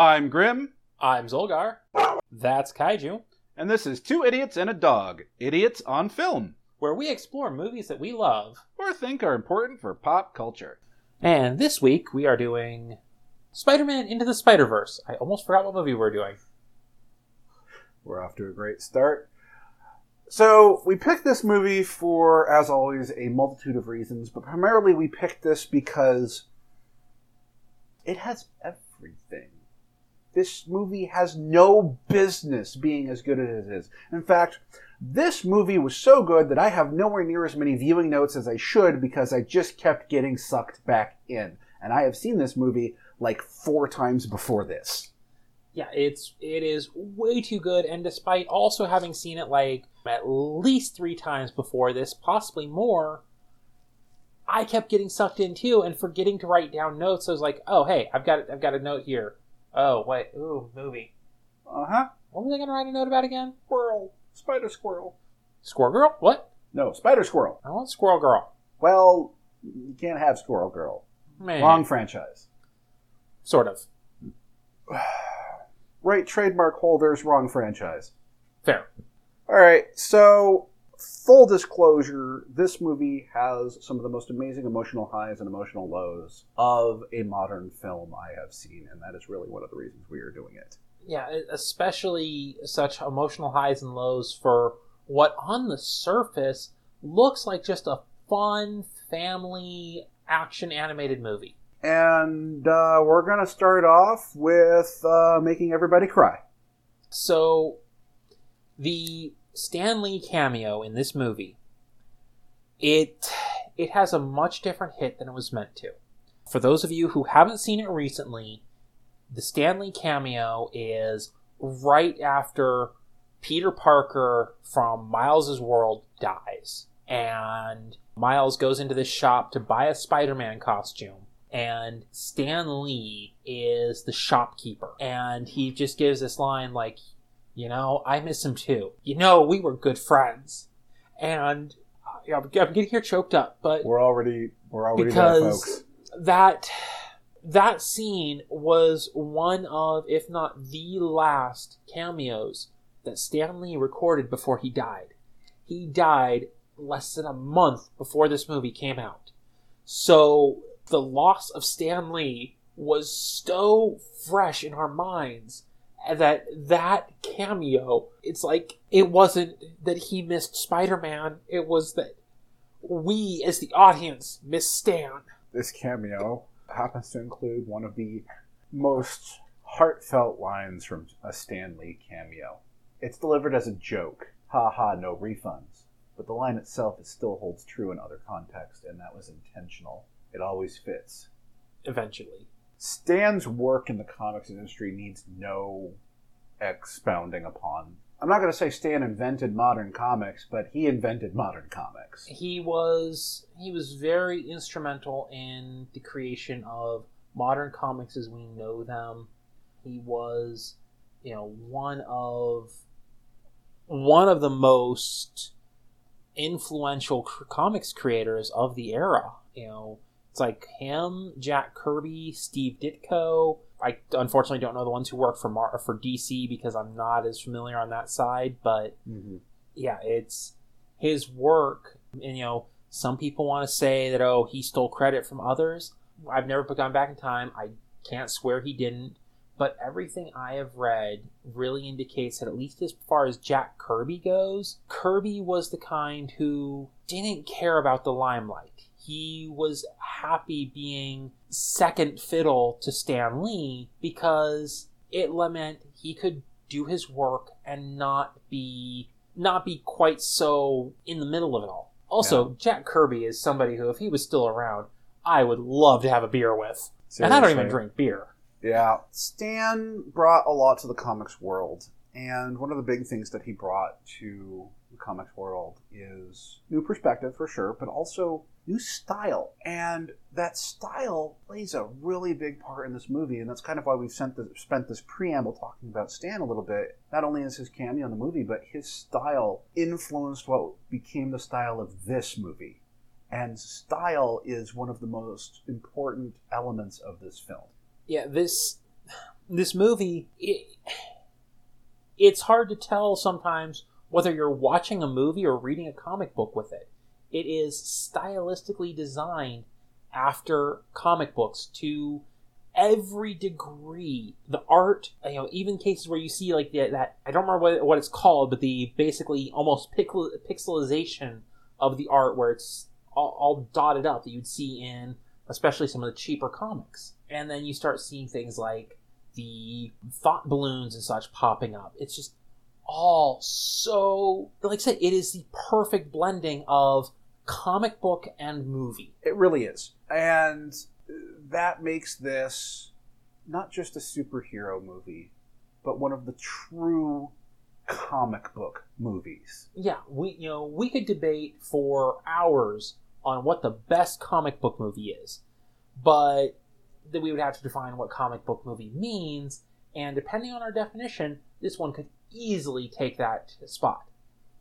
I'm Grim, I'm Zolgar. That's Kaiju, and this is Two Idiots and a Dog Idiots on Film, where we explore movies that we love. or think are important for pop culture. And this week we are doing Spider Man Into the Spider Verse. I almost forgot what movie we we're doing. We're off to a great start. So, we picked this movie for, as always, a multitude of reasons, but primarily we picked this because it has everything. This movie has no business being as good as it is. In fact, this movie was so good that I have nowhere near as many viewing notes as I should because I just kept getting sucked back in. And I have seen this movie like four times before this. Yeah, it's it is way too good, and despite also having seen it like at least three times before this, possibly more, I kept getting sucked in too and forgetting to write down notes. I was like, "Oh, hey, I've got I've got a note here. Oh, wait, ooh, movie. Uh huh. What was I gonna write a note about again? Squirrel. Spider squirrel. Squirrel Girl? What? No, Spider Squirrel. I want Squirrel Girl. Well, you can't have Squirrel Girl. Man, Wrong franchise. Sort of. Right trademark holders, wrong franchise. Fair. All right, so full disclosure, this movie has some of the most amazing emotional highs and emotional lows of a modern film I have seen, and that is really one of the reasons we are doing it. Yeah, especially such emotional highs and lows for what on the surface looks like just a fun family action animated movie. And uh, we're going to start off with uh, making everybody cry. So, the Stan Lee cameo in this movie, it it has a much different hit than it was meant to. For those of you who haven't seen it recently, the Stan Lee cameo is right after Peter Parker from Miles's world dies, and Miles goes into this shop to buy a Spider-Man costume and Stan Lee is the shopkeeper. And he just gives this line like, you know, I miss him too. You know, we were good friends. And uh, I'm getting here choked up, but We're already we're already there, folks. that that scene was one of, if not the last cameos that Stan Lee recorded before he died. He died less than a month before this movie came out. So the loss of Stan Lee was so fresh in our minds that that cameo, it's like it wasn't that he missed Spider-Man, it was that we as the audience missed Stan. This cameo happens to include one of the most heartfelt lines from a Stan Lee cameo. It's delivered as a joke. Ha ha, no refunds. But the line itself it still holds true in other contexts, and that was intentional. It always fits. Eventually. Stan's work in the comics industry needs no expounding upon. I'm not going to say Stan invented modern comics, but he invented modern comics. he was he was very instrumental in the creation of modern comics as we know them. He was, you know, one of one of the most influential comics creators of the era. You know, it's like him, Jack Kirby, Steve Ditko. I unfortunately don't know the ones who work for Mar- for DC because I'm not as familiar on that side, but Mm-hmm. yeah, it's his work. And, you know, some people want to say that, oh, he stole credit from others. I've never gone back in time. I can't swear he didn't. But everything I have read really indicates that, at least as far as Jack Kirby goes, Kirby was the kind who didn't care about the limelight. He was happy being second fiddle to Stan Lee because it meant he could do his work and not be not be quite so in the middle of it all. Also, Jack Kirby is somebody who, if he was still around, I would love to have a beer with. And I don't even drink beer. Yeah, Stan brought a lot to the comics world, and one of the big things that he brought to the comics world is new perspective for sure, but also new style. And that style plays a really big part in this movie, and that's kind of why we've the, spent this preamble talking about Stan a little bit. Not only is his cameo in the movie, but his style influenced what became the style of this movie. And style is one of the most important elements of this film. Yeah, this this movie, it, it's hard to tell sometimes whether you're watching a movie or reading a comic book with it. It is stylistically designed after comic books to every degree. The art, you know, even cases where you see like the, that I don't remember what, what it's called, but the basically almost pixel, pixelization of the art where it's all, all dotted up that you'd see in especially some of the cheaper comics. And then you start seeing things like the thought balloons and such popping up. It's just all so like I said, it is the perfect blending of comic book and movie. It really is. And that makes this not just a superhero movie, but one of the true comic book movies. Yeah, we you know, we could debate for hours on what the best comic book movie is. But then we would have to define what comic book movie means, and depending on our definition, this one could easily take that spot.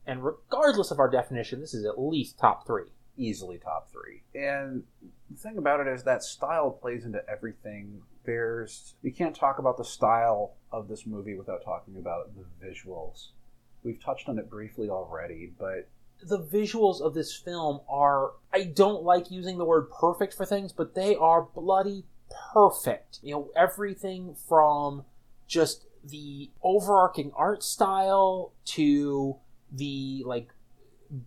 And regardless of our definition, this is at least top three. Easily top three. And the thing about it is that style plays into everything. There's you can't talk about the style of this movie without talking about the visuals. We've touched on it briefly already, but the visuals of this film are I don't like using the word perfect for things, but they are bloody perfect. You know, everything from just the overarching art style to the like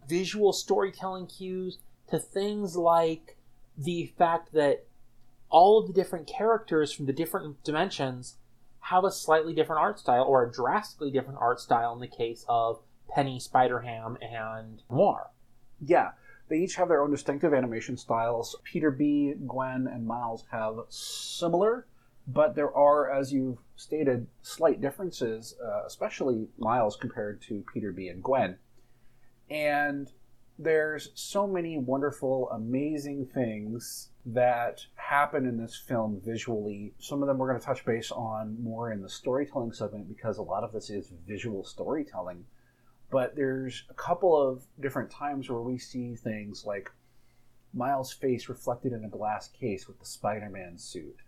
visual storytelling cues to things like the fact that all of the different characters from the different dimensions have a slightly different art style or a drastically different art style in the case of Penny, Spider Ham, and Noir. Yeah, they each have their own distinctive animation styles. Peter B, Gwen, and Miles have similar, but there are, as you've stated, slight differences, uh, especially Miles compared to Peter B and Gwen. And there's so many wonderful, amazing things that happen in this film visually. Some of them we're going to touch base on more in the storytelling segment because a lot of this is visual storytelling but there's a couple of different times where we see things like Miles' face reflected in a glass case with the Spider-Man suit,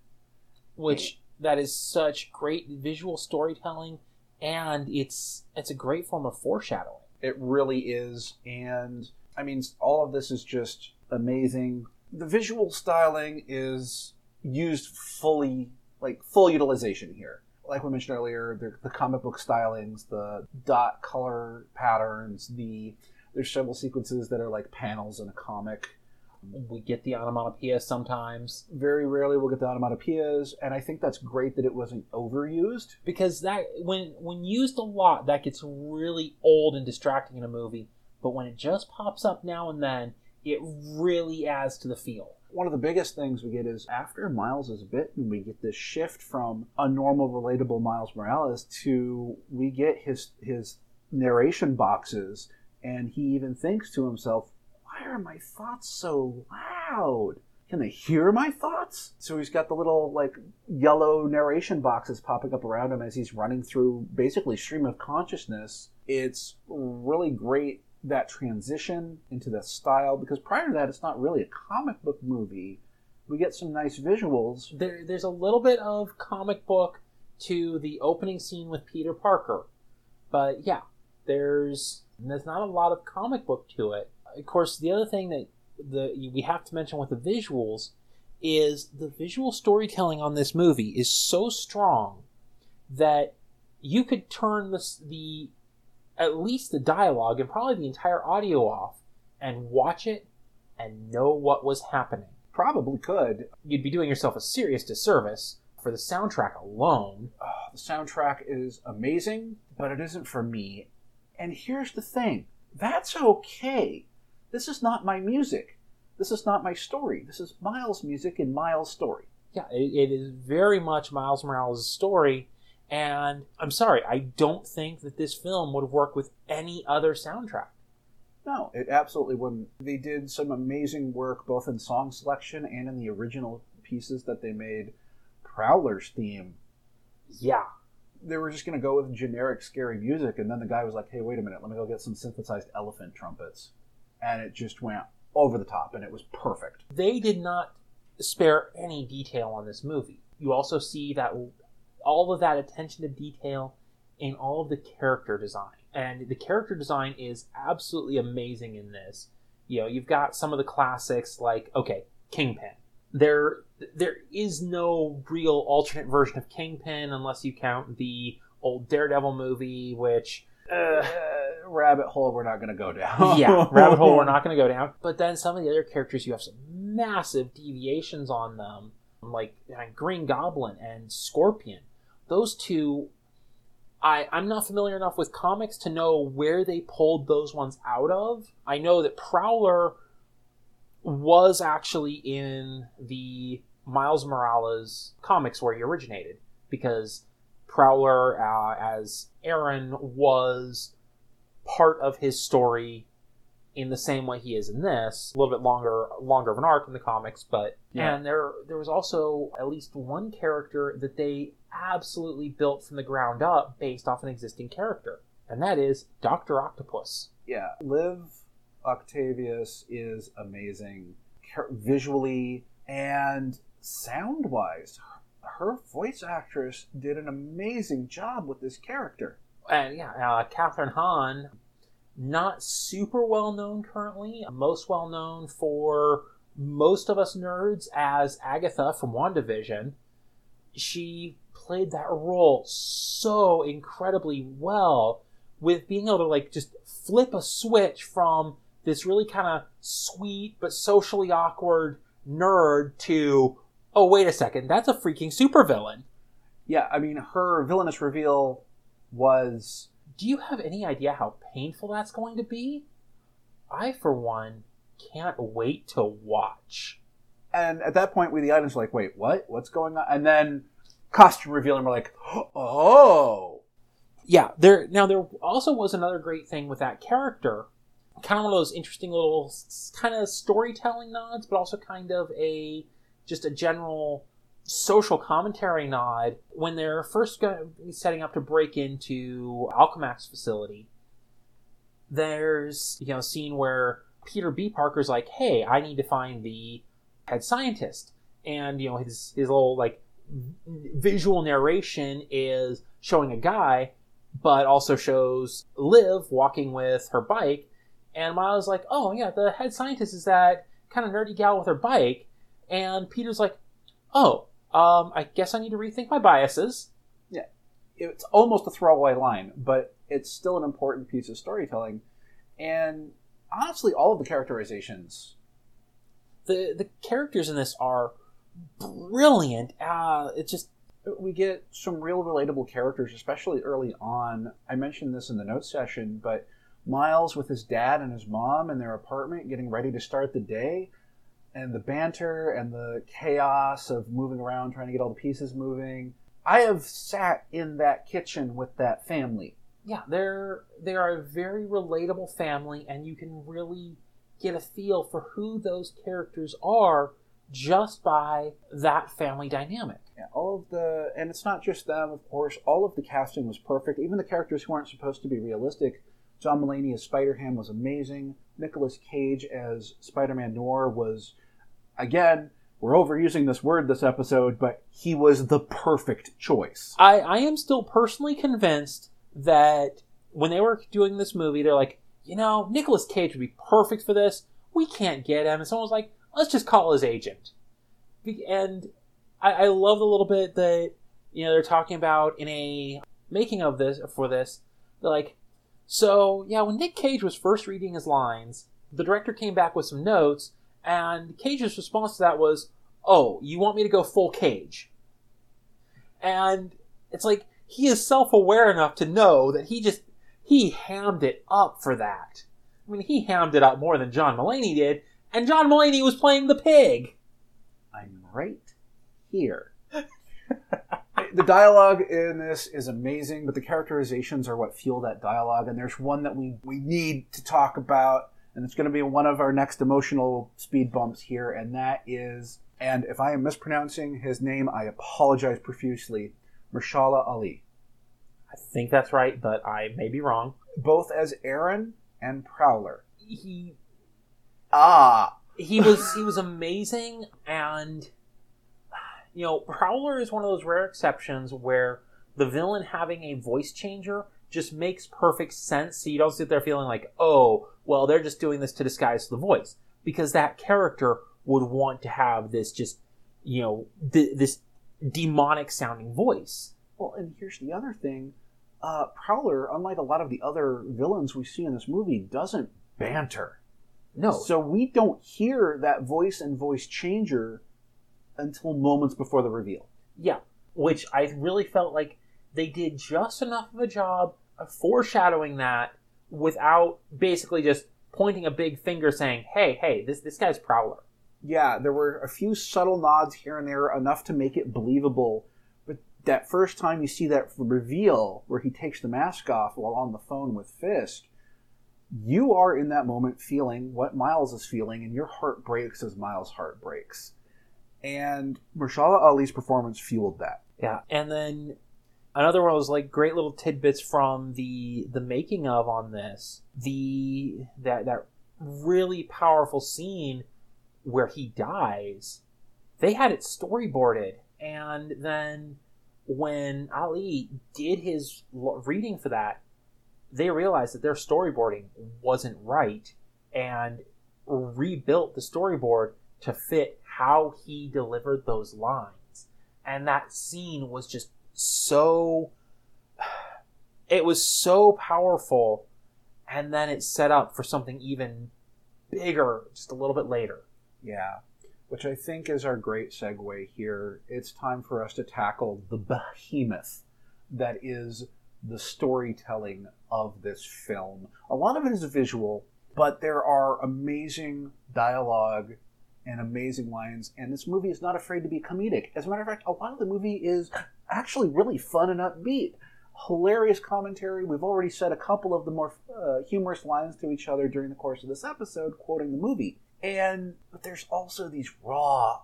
which that is such great visual storytelling, and it's it's a great form of foreshadowing. It really is, and I mean, all of this is just amazing. The visual styling is used fully, like full utilization here like we mentioned earlier, the, the comic book stylings, the dot color patterns, the there's several sequences that are like panels in a comic. We get the onomatopoeia sometimes. Very rarely we'll get the onomatopoeias, and I think that's great that it wasn't overused. Because that when when used a lot, that gets really old and distracting in a movie. But when it just pops up now and then, it really adds to the feel one of the biggest things we get is after Miles is bitten, we get this shift from a normal, relatable Miles Morales to we get his his narration boxes, and he even thinks to himself, "Why are my thoughts so loud?" Can they hear my thoughts? So he's got the little like yellow narration boxes popping up around him as he's running through basically stream of consciousness. It's really great that transition into the style because prior to that it's not really a comic book movie we get some nice visuals there, there's a little bit of comic book to the opening scene with peter parker but yeah there's there's not a lot of comic book to it of course the other thing that the we have to mention with the visuals is the visual storytelling on this movie is so strong that you could turn this, the at least the dialogue and probably the entire audio off and watch it and know what was happening. Probably could. You'd be doing yourself a serious disservice for the soundtrack alone. Oh, the soundtrack is amazing, but it isn't for me. And here's the thing that's okay. This is not my music. This is not my story. This is Miles' music and Miles' story. Yeah, it, it is very much Miles Morales' story, and I'm sorry, I don't think that this film would work with any other soundtrack. No, it absolutely wouldn't. They did some amazing work both in song selection and in the original pieces that they made. Prowler's theme. Yeah. They were just going to go with generic scary music, and then the guy was like, hey, wait a minute, let me go get some synthesized elephant trumpets. And it just went over the top, and it was perfect. They did not spare any detail on this movie. You also see that all of that attention to detail in all of the character design. And the character design is absolutely amazing in this. You know, you've got some of the classics like, okay, Kingpin. There there is no real alternate version of Kingpin unless you count the old Daredevil movie, which uh, rabbit hole we're not going to go down. yeah, rabbit hole we're not going to go down. But then some of the other characters, you have some massive deviations on them, like Green Goblin and Scorpion. Those two, I I'm not familiar enough with comics to know where they pulled those ones out of. I know that Prowler was actually in the Miles Morales comics where he originated because Prowler uh, as Aaron was part of his story in the same way he is in this. A little bit longer longer of an arc in the comics, but Yeah. and there there was also at least one character that they absolutely built from the ground up based off an existing character, and that is Doctor Octopus. yeah, Liv Octavius is amazing visually and sound wise. Her voice actress did an amazing job with this character. And yeah, uh, Kathryn Hahn, not super well known currently. Most well known for most of us nerds as Agatha from WandaVision. She played that role so incredibly well with being able to like just flip a switch from this really kind of sweet but socially awkward nerd to oh wait a second that's a freaking supervillain Yeah, I mean, her villainous reveal was Do you have any idea how painful that's going to be? I, for one, can't wait to watch. and at that point we the audience were like, wait, what? What's going on? And then costume reveal and we're like, oh Yeah, there. Now there also was another great thing with that character. Kind of one of those interesting little kind of storytelling nods, but also kind of a just a general social commentary nod when they're first setting up to break into Alchemax facility. There's you know a scene where Peter B. Parker's like, "Hey, I need to find the head scientist," and you know his his little like visual narration is showing a guy, but also shows Liv walking with her bike, and Miles like, "Oh yeah, the head scientist is that kind of nerdy gal with her bike," and Peter's like, "Oh, um, I guess I need to rethink my biases." Yeah, it's almost a throwaway line, but it's still an important piece of storytelling. And honestly, all of the characterizations, the The characters in this are brilliant. Uh, it's just we get some real relatable characters, especially early on. I mentioned this in the note session, but Miles with his dad and his mom in their apartment getting ready to start the day, and the banter and the chaos of moving around trying to get all the pieces moving. I have sat in that kitchen with that family. yeah, they're they are a very relatable family, and you can really get a feel for who those characters are just by that family dynamic. Yeah, all of the, and it's not just them, of course. All of the casting was perfect. Even the characters who aren't supposed to be realistic. John Mulaney as Spider-Ham was amazing. Nicolas Cage as Spider-Man Noir was, again, we're overusing this word this episode, but he was the perfect choice. I, I am still personally convinced that when they were doing this movie, they're like, you know, Nicolas Cage would be perfect for this. We can't get him. And someone was like, let's just call his agent. And I, I love the little bit that, you know, they're talking about in a making of this, for this. They're like, so, yeah, when Nick Cage was first reading his lines, the director came back with some notes, and Cage's response to that was, oh, you want me to go full Cage? And it's like he is self-aware enough to know that he just he hammed it up for that. I mean, he hammed it up more than John Mulaney did, and John Mulaney was playing the pig. I'm right here. the dialogue in this is amazing, but the characterizations are what fuel that dialogue. And there's one that we, we need to talk about, and it's going to be one of our next emotional speed bumps here, and that is, and if I am mispronouncing his name, I apologize profusely, Marshala Ali. I think that's right, but I may be wrong. Both as Aaron and Prowler. He Ah! he was he was amazing, and you know, Prowler is one of those rare exceptions where the villain having a voice changer just makes perfect sense. So you don't sit there feeling like, oh, well, they're just doing this to disguise the voice. Because that character would want to have this just, you know, th- this demonic sounding voice. Well, and here's the other thing. Uh, Prowler, unlike a lot of the other villains we see in this movie, doesn't banter. No. So we don't hear that voice and voice changer until moments before the reveal. Yeah, which I really felt like they did just enough of a job foreshadowing that without basically just pointing a big finger saying, "Hey, hey, this this guy's Prowler." Yeah, there were a few subtle nods here and there, enough to make it believable. But that first time you see that reveal where he takes the mask off while on the phone with Fisk, you are in that moment feeling what Miles is feeling, and your heart breaks as Miles' heart breaks. And Mahershala Ali's performance fueled that. Yeah, and then another one was like great little tidbits from the the making of on this. The that that really powerful scene where he dies. They had it storyboarded, and then when Ali did his reading for that, they realized that their storyboarding wasn't right and rebuilt the storyboard to fit how he delivered those lines. And that scene was just so it was so powerful and then it set up for something even bigger just a little bit later. Yeah. Which I think is our great segue here. It's time for us to tackle the behemoth that is the storytelling of this film. A lot of it is visual, but there are amazing dialogue and amazing lines, and this movie is not afraid to be comedic. As a matter of fact, a lot of the movie is actually really fun and upbeat. Hilarious commentary. We've already said a couple of the more uh, humorous lines to each other during the course of this episode, quoting the movie. And but there's also these raw,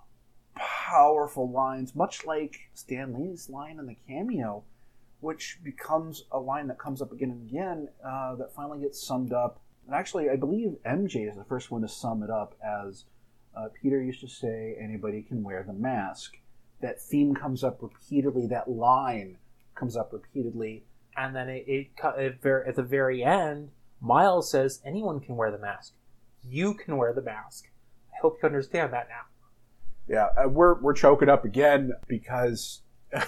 powerful lines, much like Stan Lee's line in the cameo, which becomes a line that comes up again and again uh, that finally gets summed up. And actually, I believe MJ is the first one to sum it up as uh, Peter used to say, anybody can wear the mask. That theme comes up repeatedly, that line comes up repeatedly. And then it, it, it at the very end, Miles says, anyone can wear the mask. You can wear the mask. I hope you understand that now. Yeah, uh, we're, we're choking up again because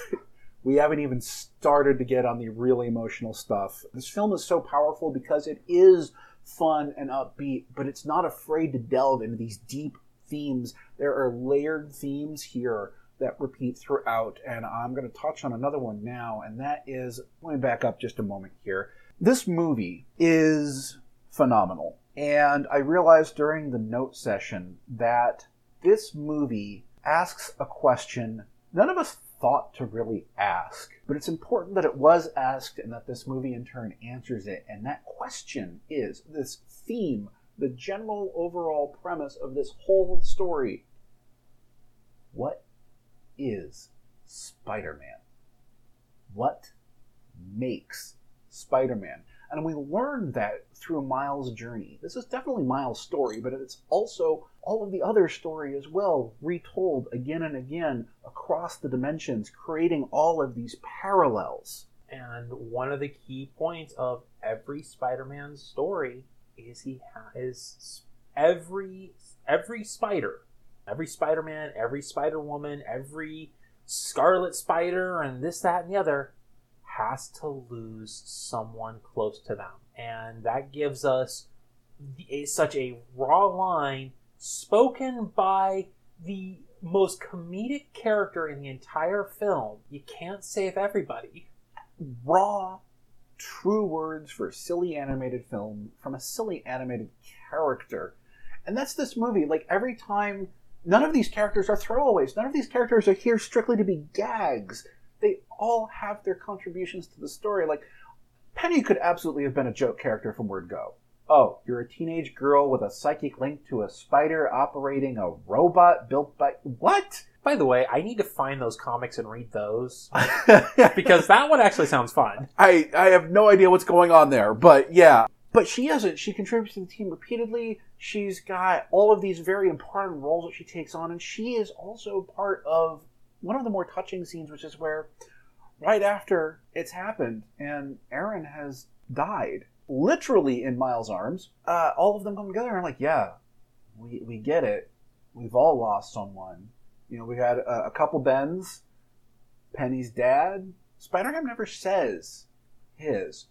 we haven't even started to get on the really emotional stuff. This film is so powerful because it is fun and upbeat, but it's not afraid to delve into these deep themes. There are layered themes here that repeat throughout, and I'm going to touch on another one now, and that is let me back up just a moment here. This movie is phenomenal, and I realized during the note session that this movie asks a question none of us thought to really ask, but it's important that it was asked and that this movie in turn answers it, and that question is this theme the general overall premise of this whole story. What is Spider Man? What makes Spider Man? And we learned that through Miles' journey. This is definitely Miles' story, but it's also all of the other story as well, retold again and again across the dimensions, creating all of these parallels. And one of the key points of every Spider Man story is he has every every spider, every Spider Man, every Spider Woman, every Scarlet Spider, and this, that, and the other has to lose someone close to them, and that gives us a, such a raw line spoken by the most comedic character in the entire film. You can't save everybody. Raw true words for a silly animated film from a silly animated character. And that's this movie. Like every time, none of these characters are throwaways. None of these characters are here strictly to be gags. They all have their contributions to the story. Like Penny could absolutely have been a joke character from Word Go. Oh, you're a teenage girl with a psychic link to a spider operating a robot built by. What? By the way, I need to find those comics and read those because that one actually sounds fun. I, I have no idea what's going on there, but yeah. But she isn't. She contributes to the team repeatedly. She's got all of these very important roles that she takes on, and she is also part of one of the more touching scenes, which is where right after it's happened and Aaron has died, literally in Miles' arms, uh, all of them come together and are like, yeah, we, we get it. We've all lost someone. You know, we had a, a couple Bens, Penny's dad. Spider-Man never says his,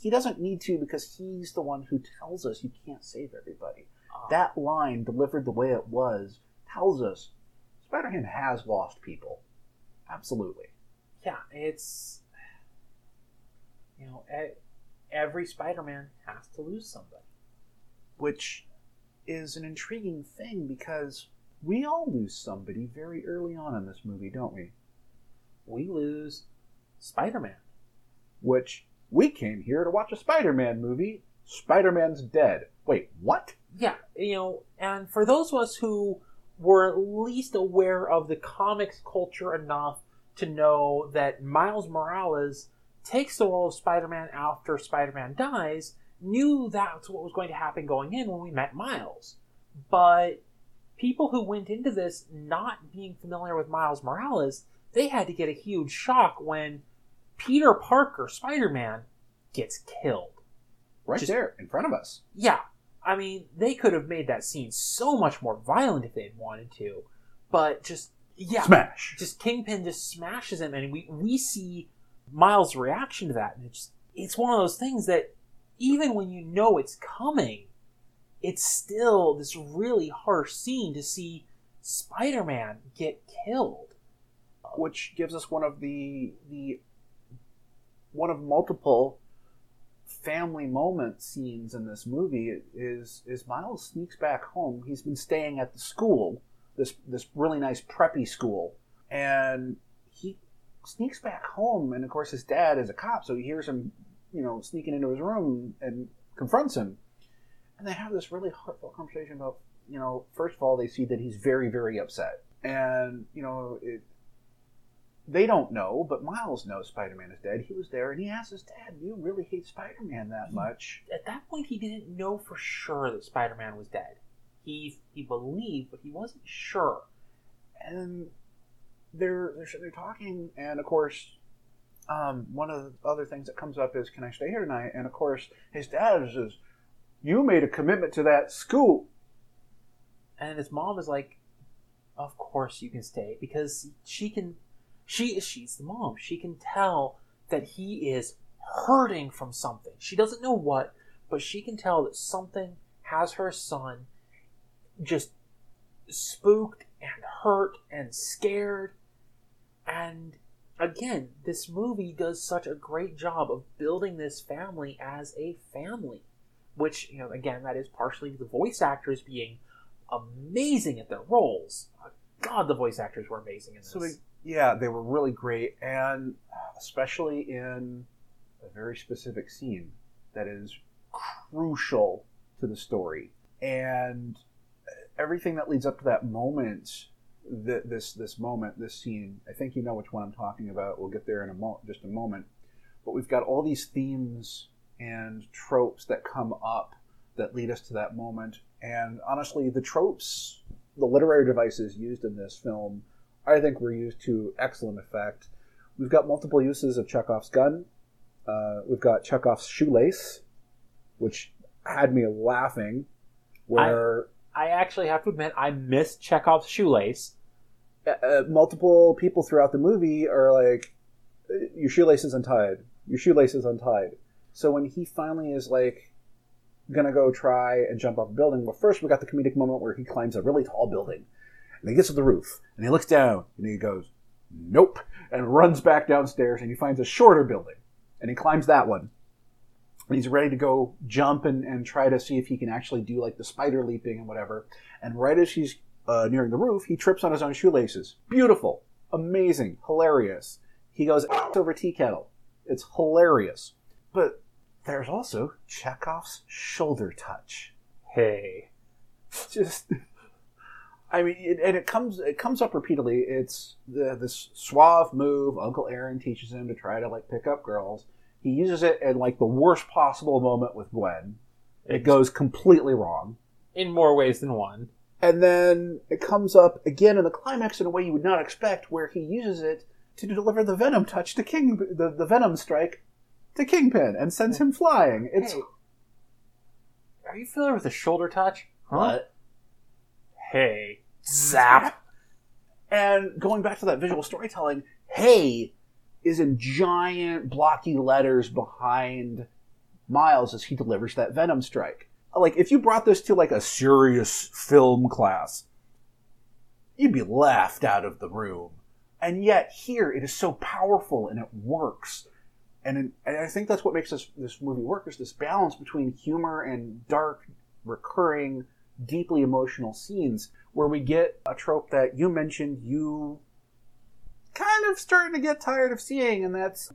he doesn't need to because he's the one who tells us you can't save everybody. Uh, That line, delivered the way it was, tells us Spider-Man has lost people. Absolutely. yeah, it's you know, every Spider-Man has to lose somebody. which is an intriguing thing because we all lose somebody very early on in this movie, don't we? We lose Spider-Man. Which we came here to watch a Spider-Man movie. Spider-Man's dead. Wait, what? Yeah, you know, and for those of us who were at least aware of the comics culture enough to know that Miles Morales takes the role of Spider-Man after Spider-Man dies, knew that's what was going to happen going in when we met Miles. But people who went into this not being familiar with Miles Morales, they had to get a huge shock when Peter Parker, Spider-Man, gets killed. Right Just- there, in front of us. Yeah, I mean, they could have made that scene so much more violent if they'd wanted to, but just yeah, Smash. just Kingpin just smashes him, and we we see Miles' reaction to that, and it's it's one of those things that even when you know it's coming, it's still this really harsh scene to see Spider-Man get killed. which gives us one of the the one of multiple family moment scenes in this movie is is Miles sneaks back home. He's been staying at the school, this this really nice preppy school, and he sneaks back home. And of course, his dad is a cop, so he hears him, you know, sneaking into his room and confronts him. And they have this really heartfelt conversation about, you know, first of all, they see that he's very, very upset, and you know, it, they don't know, but Miles knows Spider Man is dead. He was there, and he asks his dad, "Do "You really hate Spider Man that much?" At that point, he didn't know for sure that Spider-Man was dead. He he believed, but he wasn't sure. And they're they're, they're talking, and of course, um, one of the other things that comes up is, "Can I stay here tonight?" And of course, his dad says, "You made a commitment to that school." And his mom is like, "Of course you can stay because she can. She she's the mom. She can tell that he is hurting from something. She doesn't know what, but she can tell that something has her son just spooked and hurt and scared. And again, this movie does such a great job of building this family as a family, which you know again that is partially the voice actors being amazing at their roles. God, the voice actors were amazing in this. So we, yeah, they were really great, and especially in a very specific scene that is crucial to the story, and everything that leads up to that moment. th- This this moment, this scene. I think you know which one I'm talking about. We'll get there in a mo- just a moment. But we've got all these themes and tropes that come up that lead us to that moment. And honestly, the tropes, the literary devices used in this film I think were used to excellent effect. We've got multiple uses of Chekhov's gun. Uh, we've got Chekhov's shoelace, which had me laughing. Where I actually have to admit, I missed Chekhov's shoelace. uh, uh, multiple people throughout the movie are like, "Your shoelace is untied. Your shoelace is untied." So when he finally is like, gonna go try and jump off a building, well, first we got the comedic moment where he climbs a really tall building, and he gets to the roof, and he looks down, and he goes, "Nope," and runs back downstairs, and he finds a shorter building, and he climbs that one. And he's ready to go jump and, and try to see if he can actually do like the spider leaping and whatever. And right as he's uh, nearing the roof, he trips on his own shoelaces. Beautiful, amazing, hilarious. He goes over tea kettle. It's hilarious. But there's also Chekhov's shoulder touch. Hey. Just, I mean, it, and it comes it comes up repeatedly. It's the this suave move Uncle Aaron teaches him to try to like pick up girls. He uses it in like the worst possible moment with Gwen. It goes completely wrong. In more ways than one. And then it comes up again in the climax in a way you would not expect, where he uses it to deliver the venom touch to King, the, the venom strike to Kingpin, and sends him flying. It's Hey, are you familiar with the shoulder touch? What? Hey, zap. And going back to that visual storytelling, hey is in giant blocky letters behind Miles as he delivers that venom strike. Like if you brought this to like a serious film class, you'd be laughed out of the room. And yet here it is so powerful and it works. And, in, and I think that's what makes this this movie work is this balance between humor and dark, recurring, deeply emotional scenes where we get a trope that you mentioned you kind of starting to get tired of seeing, and that's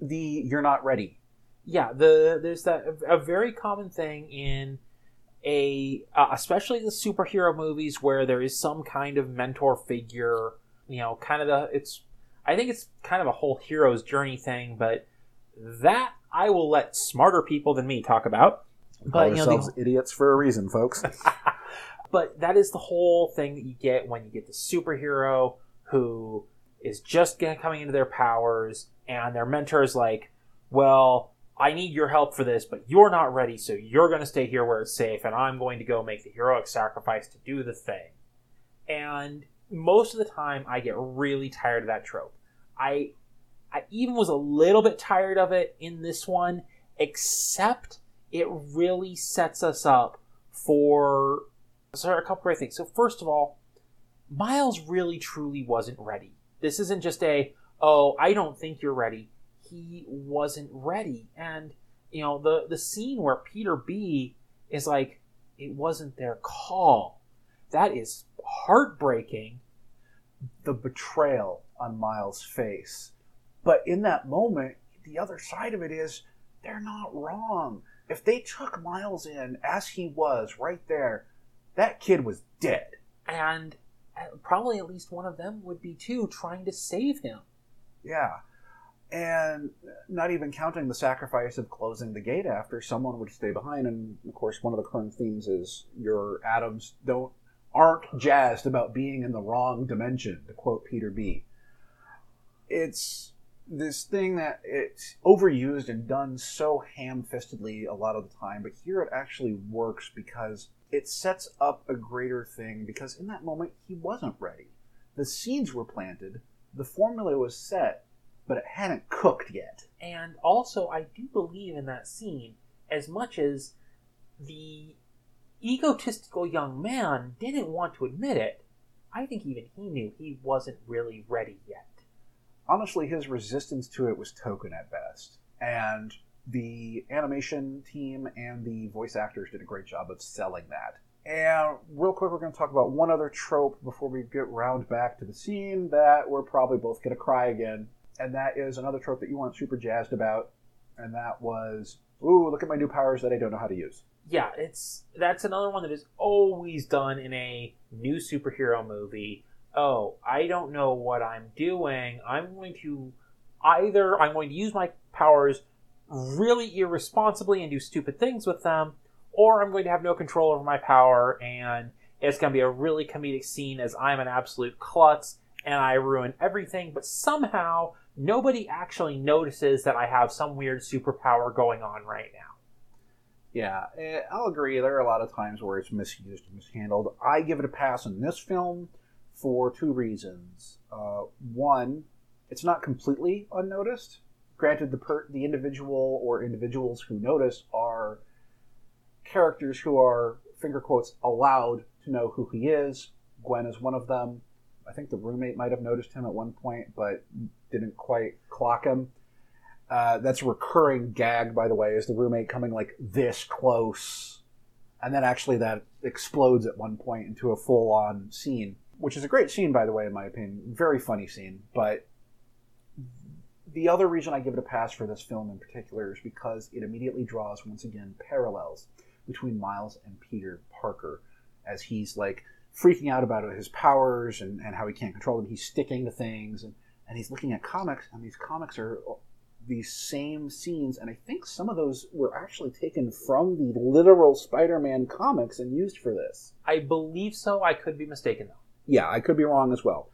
the you're not ready. Yeah, the there's that a very common thing in a uh, especially the superhero movies where there is some kind of mentor figure. You know, kind of the it's. I think it's kind of a whole hero's journey thing, but that I will let smarter people than me talk about. But you know, the, idiots for a reason, folks. but that is the whole thing that you get when you get the superhero who is just coming into their powers and their mentor is like well i need your help for this but you're not ready so you're going to stay here where it's safe and i'm going to go make the heroic sacrifice to do the thing and most of the time i get really tired of that trope i i even was a little bit tired of it in this one except it really sets us up for so a couple great things. So first of all, Miles really truly wasn't ready. This isn't just a oh I don't think you're ready. He wasn't ready, and you know the the scene where Peter B is like it wasn't their call. That is heartbreaking. The betrayal on Miles' face, but in that moment, the other side of it is they're not wrong. If they took Miles in as he was right there, that kid was dead. And uh, probably at least one of them would be too, trying to save him. Yeah. And not even counting the sacrifice of closing the gate after someone would stay behind. And of course, one of the current themes is your atoms don't aren't jazzed about being in the wrong dimension, to quote Peter B. It's this thing that it's overused and done so ham-fistedly a lot of the time, but here it actually works because it sets up a greater thing because in that moment he wasn't ready. The seeds were planted, the formula was set, but it hadn't cooked yet. And also, I do believe in that scene as much as the egotistical young man didn't want to admit it. I think even he knew he wasn't really ready yet. Honestly, his resistance to it was token at best. And the animation team and the voice actors did a great job of selling that. And real quick, we're going to talk about one other trope before we get round back to the scene that we're probably both going to cry again. And that is another trope that you weren't super jazzed about. And that was, ooh, look at my new powers that I don't know how to use. Yeah, it's that's another one that is always done in a new superhero movie. Oh, I don't know what I'm doing. I'm going to either I'm going to use my powers really irresponsibly and do stupid things with them, or I'm going to have no control over my power and it's going to be a really comedic scene as I'm an absolute klutz and I ruin everything, but somehow nobody actually notices that I have some weird superpower going on right now. Yeah, eh, I'll agree. There are a lot of times where it's misused and mishandled. I give it a pass in this film for two reasons. Uh, one, it's not completely unnoticed. Granted, the per- the individual or individuals who notice are characters who are finger quotes allowed to know who he is. Gwen is one of them. I think the roommate might have noticed him at one point, but didn't quite clock him. Uh, that's a recurring gag, by the way, is the roommate coming like this close, and then actually that explodes at one point into a full-on scene, which is a great scene, by the way, in my opinion. Very funny scene, but the other reason I give it a pass for this film in particular is because it immediately draws once again parallels between Miles and Peter Parker as he's like freaking out about his powers and, and how he can't control them. He's sticking to things and, and he's looking at comics, and these comics are these same scenes, and I think some of those were actually taken from the literal Spider-Man comics and used for this. I believe so. I could be mistaken though. Yeah, I could be wrong as well.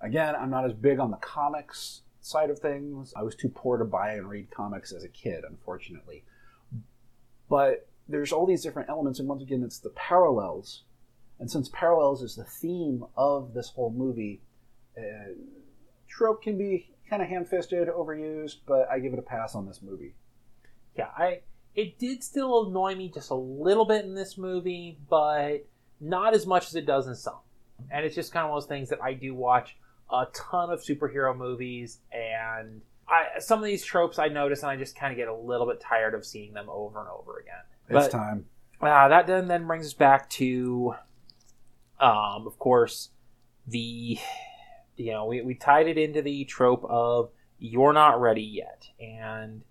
Again, I'm not as big on the comics side of things. I was too poor to buy and read comics as a kid, unfortunately. But there's all these different elements, and once again, it's the parallels. And since parallels is the theme of this whole movie, uh, trope can be kind of ham-fisted, overused, but I give it a pass on this movie. Yeah, I it did still annoy me just a little bit in this movie, but not as much as it does in some. And it's just kind of one of those things that I do watch a ton of superhero movies, and I, some of these tropes I notice, and I just kind of get a little bit tired of seeing them over and over again. It's But- time. Uh, that then then brings us back to, um, of course, the you know we, we tied it into the trope of you're not ready yet, and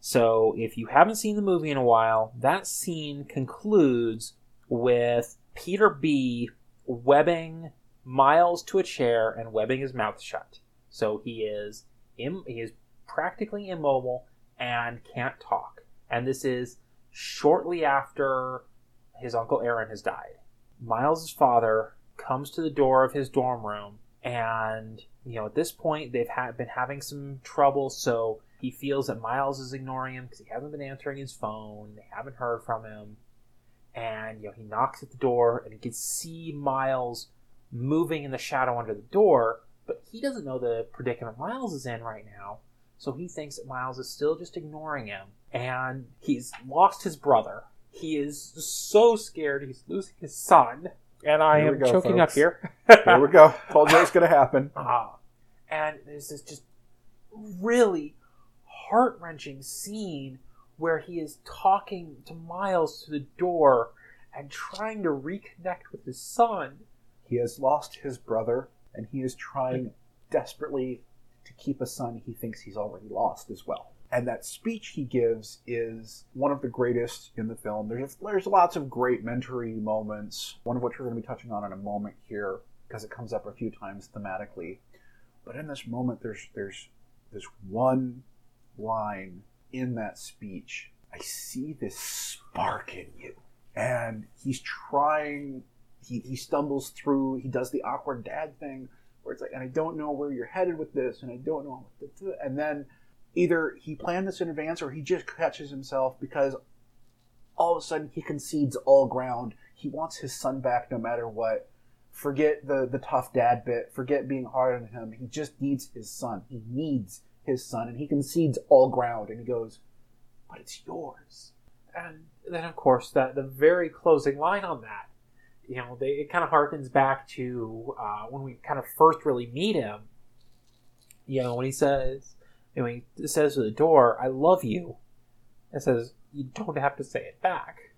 so if you haven't seen the movie in a while, that scene concludes with Peter B webbing Miles to a chair and webbing his mouth shut. So he is Im- he is practically immobile and can't talk, and this is shortly after his uncle Aaron has died. Miles' father comes to the door of his dorm room, and you know at this point they've ha- been having some trouble. So he feels that Miles is ignoring him because he hasn't been answering his phone. They haven't heard from him, and you know he knocks at the door, and he can see Miles moving in the shadow under the door, but he doesn't know the predicament Miles is in right now. So he thinks that Miles is still just ignoring him, and he's lost his brother. He is so scared he's losing his son, and I Here am go, choking up here. Here we go. Told you it's going to happen. Ah, and there's this just really heart wrenching scene where he is talking to Miles to the door and trying to reconnect with his son. He has lost his brother, and he is trying desperately to keep a son he thinks he's already lost as well. And that speech he gives is one of the greatest in the film. There's there's lots of great mentory moments, one of which we're going to be touching on in a moment here because it comes up a few times thematically. But in this moment, there's there's this one line in that speech. I see this spark in you, and he's trying he, he stumbles through he does the awkward dad thing where it's like and i don't know where you're headed with this and i don't know what to do. And then either he planned this in advance or he just catches himself because all of a sudden he concedes all ground. He wants his son back no matter what. Forget the the tough dad bit. Forget being hard on him. He just needs his son. He needs his son and he concedes all ground and he goes but it's yours And then, of course, that the very closing line on that, you know, they, it kind of harkens back to uh, when we kind of first really meet him. You know, when he says, when he says to the door, "I love you," it says, "You don't have to say it back."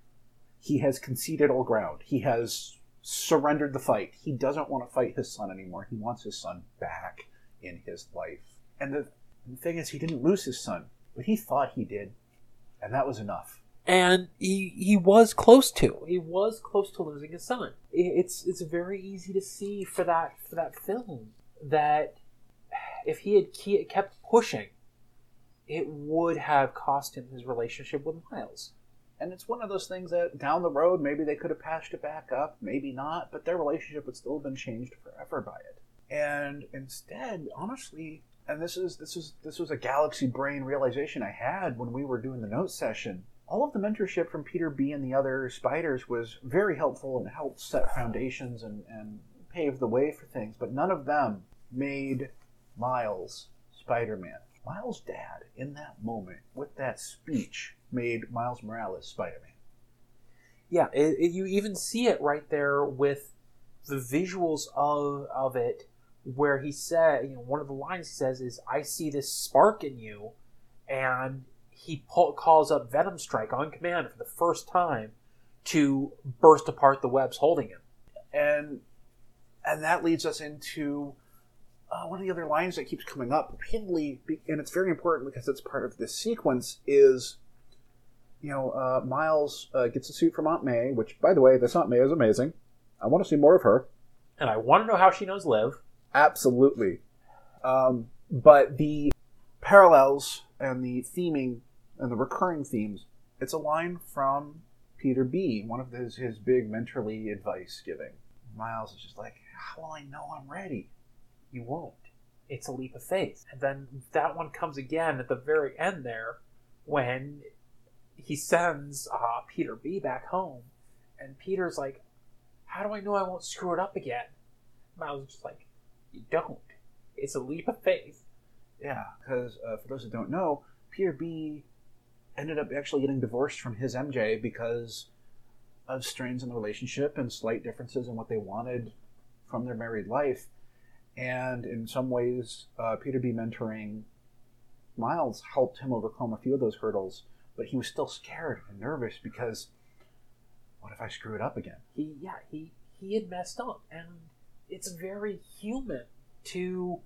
he has conceded all ground. He has surrendered the fight. He doesn't want to fight his son anymore. He wants his son back in his life. And the, the thing is, he didn't lose his son, but he thought he did. And that was enough. and he he was close to he was close to losing his son it's it's very easy to see for that for that film that if he had kept pushing it would have cost him his relationship with miles And it's one of those things that down the road, maybe they could have patched it back up, maybe not, but their relationship would still have been changed forever by it. And instead, honestly, and this is this is this was a galaxy brain realization I had when we were doing the note session. All of the mentorship from Peter B and the other spiders was very helpful and helped set foundations and, and pave the way for things, but none of them made Miles Spider Man. Miles' dad, in that moment, with that speech, made Miles Morales Spider Man. yeah it, it- you even see it right there with the visuals of of it where he said you know one of the lines he says is i see this spark in you and he pull, calls up venom strike on command for the first time to burst apart the webs holding him and and that leads us into uh, one of the other lines that keeps coming up repeatedly, and it's very important because it's part of this sequence. Is you know uh, Miles uh, gets a suit from Aunt May, which by the way, this Aunt May is amazing. I want to see more of her. and i want to know how she knows liv Absolutely. Um, but the parallels and the theming and the recurring themes, it's a line from Peter B, one of his, his big mentorly advice giving. Miles is just like, How will I know I'm ready? You won't. It's a leap of faith. And then that one comes again at the very end there when he sends uh, Peter B back home. And Peter's like, How do I know I won't screw it up again? Miles is just like, You don't. It's a leap of faith. Yeah, because uh, for those who don't know, Peter B ended up actually getting divorced from his MJ because of strains in the relationship and slight differences in what they wanted from their married life. And in some ways, uh, Peter B mentoring Miles helped him overcome a few of those hurdles, but he was still scared and nervous because what if I screw it up again? He, yeah, he, he had messed up. And it's very human to,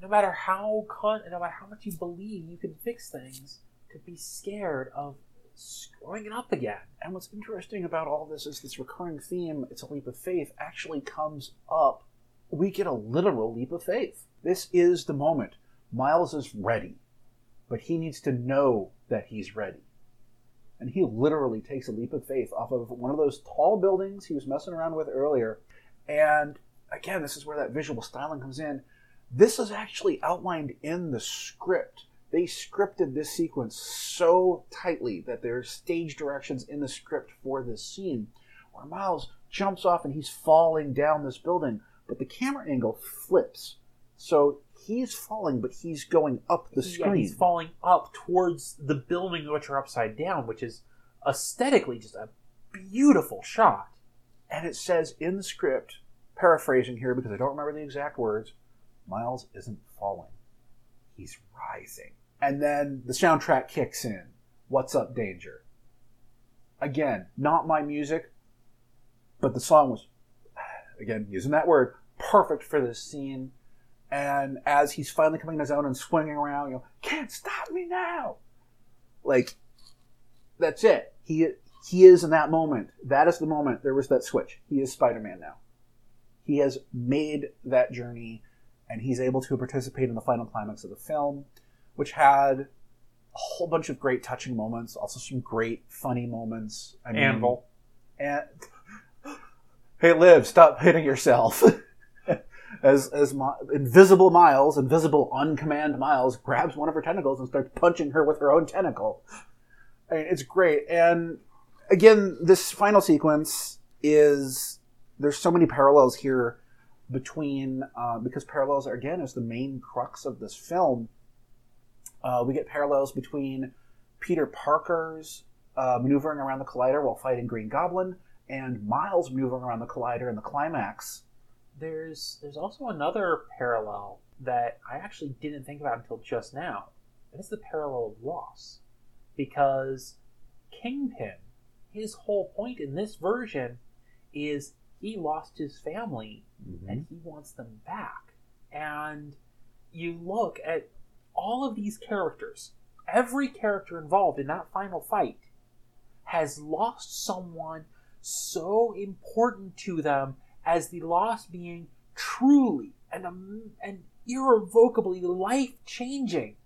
no matter how con, no matter how much you believe you can fix things, to be scared of screwing it up again. And what's interesting about all this is this recurring theme, it's a leap of faith, actually comes up. We get a literal leap of faith. This is the moment. Miles is ready, but he needs to know that he's ready. And he literally takes a leap of faith off of one of those tall buildings he was messing around with earlier. And again, this is where that visual styling comes in. This is actually outlined in the script they scripted this sequence so tightly that there's stage directions in the script for this scene where Miles jumps off and he's falling down this building, but the camera angle flips. So he's falling, but he's going up the screen. Yeah, he's falling up towards the building which are upside down, which is aesthetically just a beautiful shot. And it says in the script, paraphrasing here because I don't remember the exact words, Miles isn't falling. He's rising. And then the soundtrack kicks in. What's Up Danger? Again, not my music, but the song was, again, using that word, perfect for this scene. And as he's finally coming to his own and swinging around, you know, can't stop me now. Like, that's it. He he is in that moment. That is the moment. There was that switch. He is Spider Man now. He has made that journey, and he's able to participate in the final climax of the film which had a whole bunch of great touching moments, also some great funny moments. I mean, Anvil. And hey, Liv, stop hitting yourself. as as invisible Miles, invisible on command Miles, grabs one of her tentacles and starts punching her with her own tentacle. I mean, it's great. And again, this final sequence is there's so many parallels here between uh, because parallels again is the main crux of this film uh, we get parallels between Peter Parker's uh, maneuvering around the collider while fighting Green Goblin and Miles maneuvering around the collider in the climax. There's there's also another parallel that I actually didn't think about until just now. And it's the parallel of loss. Because Kingpin, his whole point in this version is he lost his family mm-hmm. and he wants them back. And you look at all of these characters, every character involved in that final fight, has lost someone so important to them as the loss being truly and, um, and irrevocably life changing.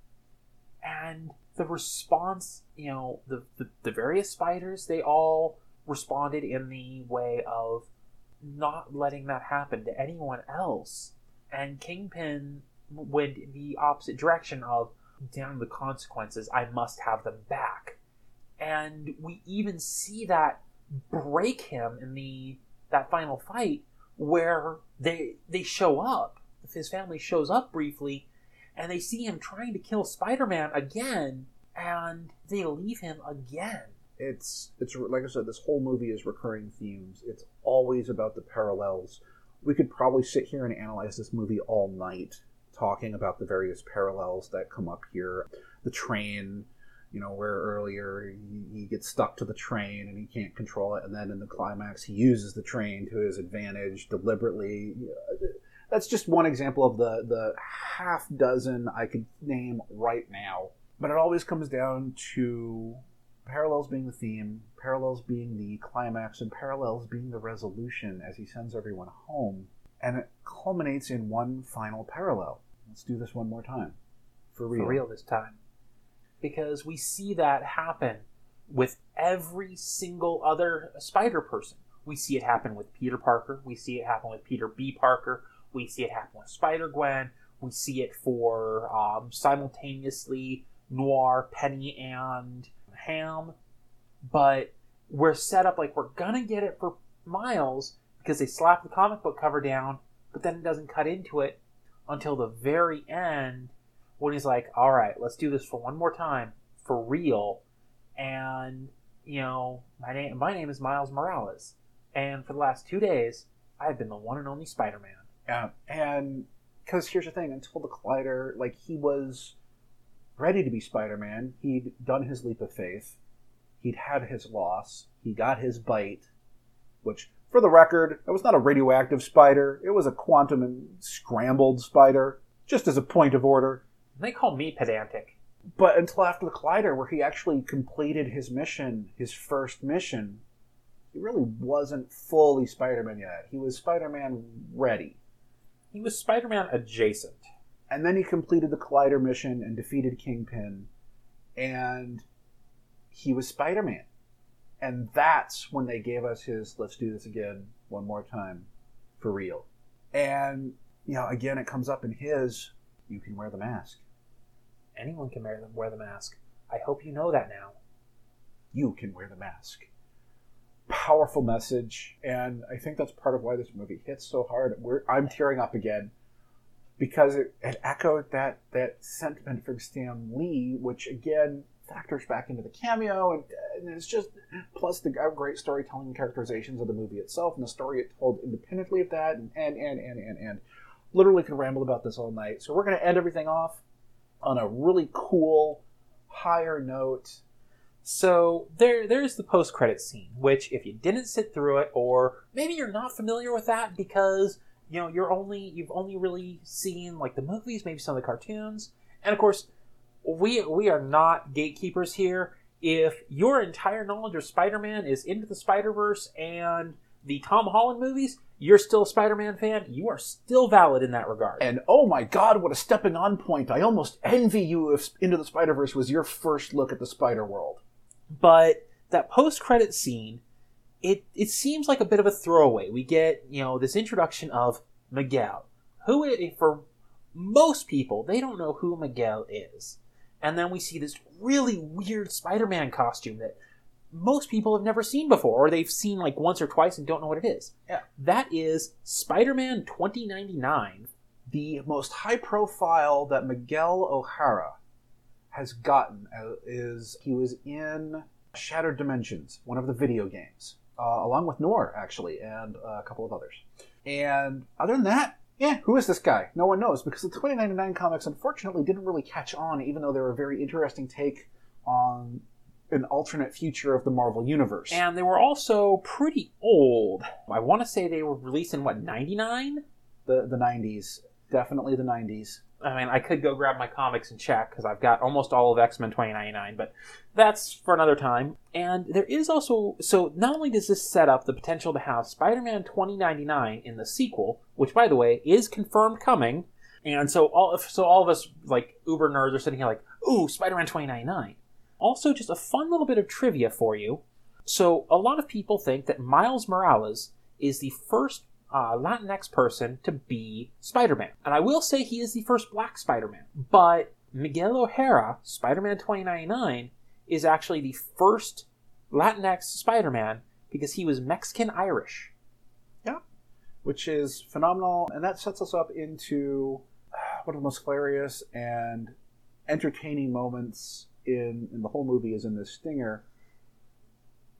And the response, you know, the, the, the various spiders, they all responded in the way of not letting that happen to anyone else. And Kingpin went the opposite direction of damn the consequences i must have them back. And we even see that break him in the that final fight where they they show up. His family shows up briefly and they see him trying to kill spider-man again and they leave him again it's it's like i said this whole movie is recurring themes it's always about the parallels we could probably sit here and analyze this movie all night talking about the various parallels that come up here. The train, you know, where earlier he, gets stuck to the train and he can't control it, and then in the climax he uses the train to his advantage deliberately. That's just one example of the the half dozen I could name right now. But it always comes down to parallels being the theme, parallels being the climax, and parallels being the resolution as he sends everyone home. And it culminates in one final parallel. Let's do this one more time. For real. For real this time. because we see that happen with every single other Spider person. We see it happen with Peter Parker. We see it happen with Peter B. Parker. We see it happen with Spider Gwen. We see it for um, simultaneously Noir, Penny, and Ham. But we're set up like we're gonna get it for Miles because they slap the comic book cover down, but then it doesn't cut into it until the very end when he's like, "All right, let's do this for one more time for real." And you know, my name my name is Miles Morales, and for the last two days, I've been the one and only Spider-Man. Yeah, and because here's the thing: until the Collider, like he was ready to be Spider-Man, he'd done his leap of faith, he'd had his loss, he got his bite, which, for the record, it was not a radioactive spider; it was a quantum and scrambled spider. Just as a point of order. They call me pedantic. But until after the Collider, where he actually completed his mission, his first mission, he really wasn't fully Spider Man yet. He was Spider Man ready. He was Spider-Man adjacent. And then he completed the Collider mission and defeated Kingpin, and he was Spider Man. And that's when they gave us his let's do this again one more time for real. And, you know, again, it comes up in his you can wear the mask. Anyone can wear the, wear the mask. I hope you know that now. You can wear the mask. Powerful message, and I think that's part of why this movie hits so hard. We're, I'm tearing up again because it, it echoed that that sentiment from Stan Lee, which again factors back into the cameo, and, and it's just plus the uh, great storytelling and characterizations of the movie itself, and the story it told independently of that, and and and and and, and. literally could ramble about this all night. So we're going to end everything off on a really cool higher note. So there, there's the post-credit scene, which if you didn't sit through it, or maybe you're not familiar with that because you know you're only you've only really seen like the movies, maybe some of the cartoons, and of course we we are not gatekeepers here. If your entire knowledge of Spider-Man is into the Spider-Verse and the Tom Holland movies, you're still a Spider-Man fan. You are still valid in that regard. And oh my god, what a stepping on point. I almost envy you if Into the Spider Verse was your first look at the Spider World. But that post credit scene, it it seems like a bit of a throwaway. We get, you know, this introduction of Miguel, who for most people, they don't know who Miguel is. And then we see this really weird Spider-Man costume that most people have never seen before, or they've seen like once or twice and don't know what it is. Yeah. That is Spider-Man 2099. The most high profile that Miguel O'Hara has gotten uh, is he was in Shattered Dimensions, one of the video games, uh, along with Noir, actually, and a couple of others. And other than that, yeah, who is this guy? No one knows because the 2099 comics unfortunately didn't really catch on, even though they were a very interesting take on an alternate future of the Marvel Universe. And they were also pretty old. I want to say they were released in what, 99? the the 90s, definitely the 90s. I mean, I could go grab my comics and check because I've got almost all of X Men 2099, but that's for another time. And there is also, so not only does this set up the potential to have Spider Man 2099 in the sequel, which by the way is confirmed coming, and so all, so all of us, like uber nerds, are sitting here like, ooh, Spider Man 2099. Also, just a fun little bit of trivia for you. So, a lot of people think that Miles Morales is the first uh, Latinx person to be Spider Man. And I will say he is the first black Spider Man. But Miguel O'Hara, Spider Man 2099, is actually the first Latinx Spider Man because he was Mexican Irish. Yeah, which is phenomenal, and that sets us up into uh, one of the most hilarious and entertaining moments in, in the whole movie is in this stinger,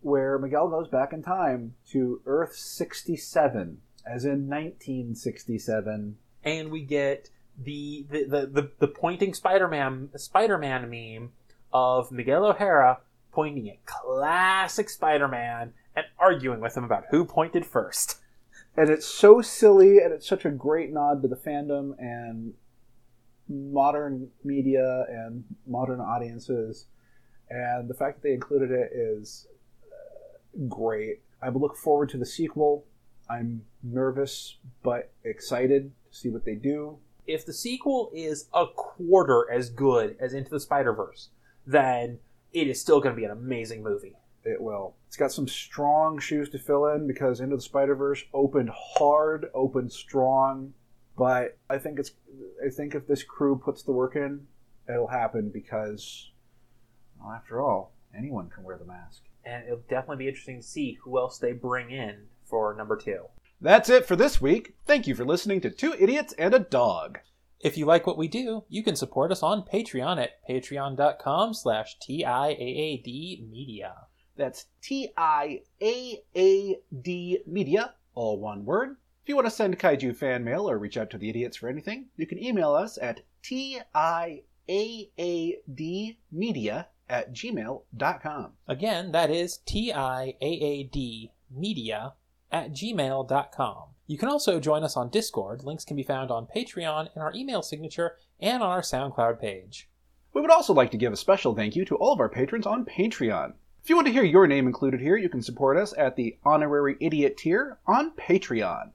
where Miguel goes back in time to Earth 67, as in 1967. And we get the the, the, the, the pointing Spider Man Spider Man meme of Miguel O'Hara pointing at classic Spider Man and arguing with him about who pointed first. And it's so silly, and it's such a great nod to the fandom and modern media and modern audiences. And the fact that they included it is uh, great. I look forward to the sequel. I'm nervous but excited to see what they do. if the sequel is a quarter as good as Into the Spider Verse, then it is still going to be an amazing movie. It will. It's got some strong shoes to fill in because Into the Spider Verse opened hard, opened strong, but I think it's. I think if this crew puts the work in, it'll happen because, well, after all, anyone can wear the mask. And it'll definitely be interesting to see who else they bring in for number two. That's it for this week. Thank you for listening to Two Idiots and a Dog. If you like what we do, you can support us on Patreon at patreon.com slash T-I-A-A-D media. That's T I A A D Media, all one word. If you want to send Kaiju fan mail or reach out to the idiots for anything, you can email us at T I A A D Media at gmail.com. Again, that is T-I-A-A-D media at gmail.com. You can also join us on Discord. Links can be found on Patreon in our email signature and on our SoundCloud page. We would also like to give a special thank you to all of our patrons on Patreon. If you want to hear your name included here, you can support us at the honorary idiot tier on Patreon.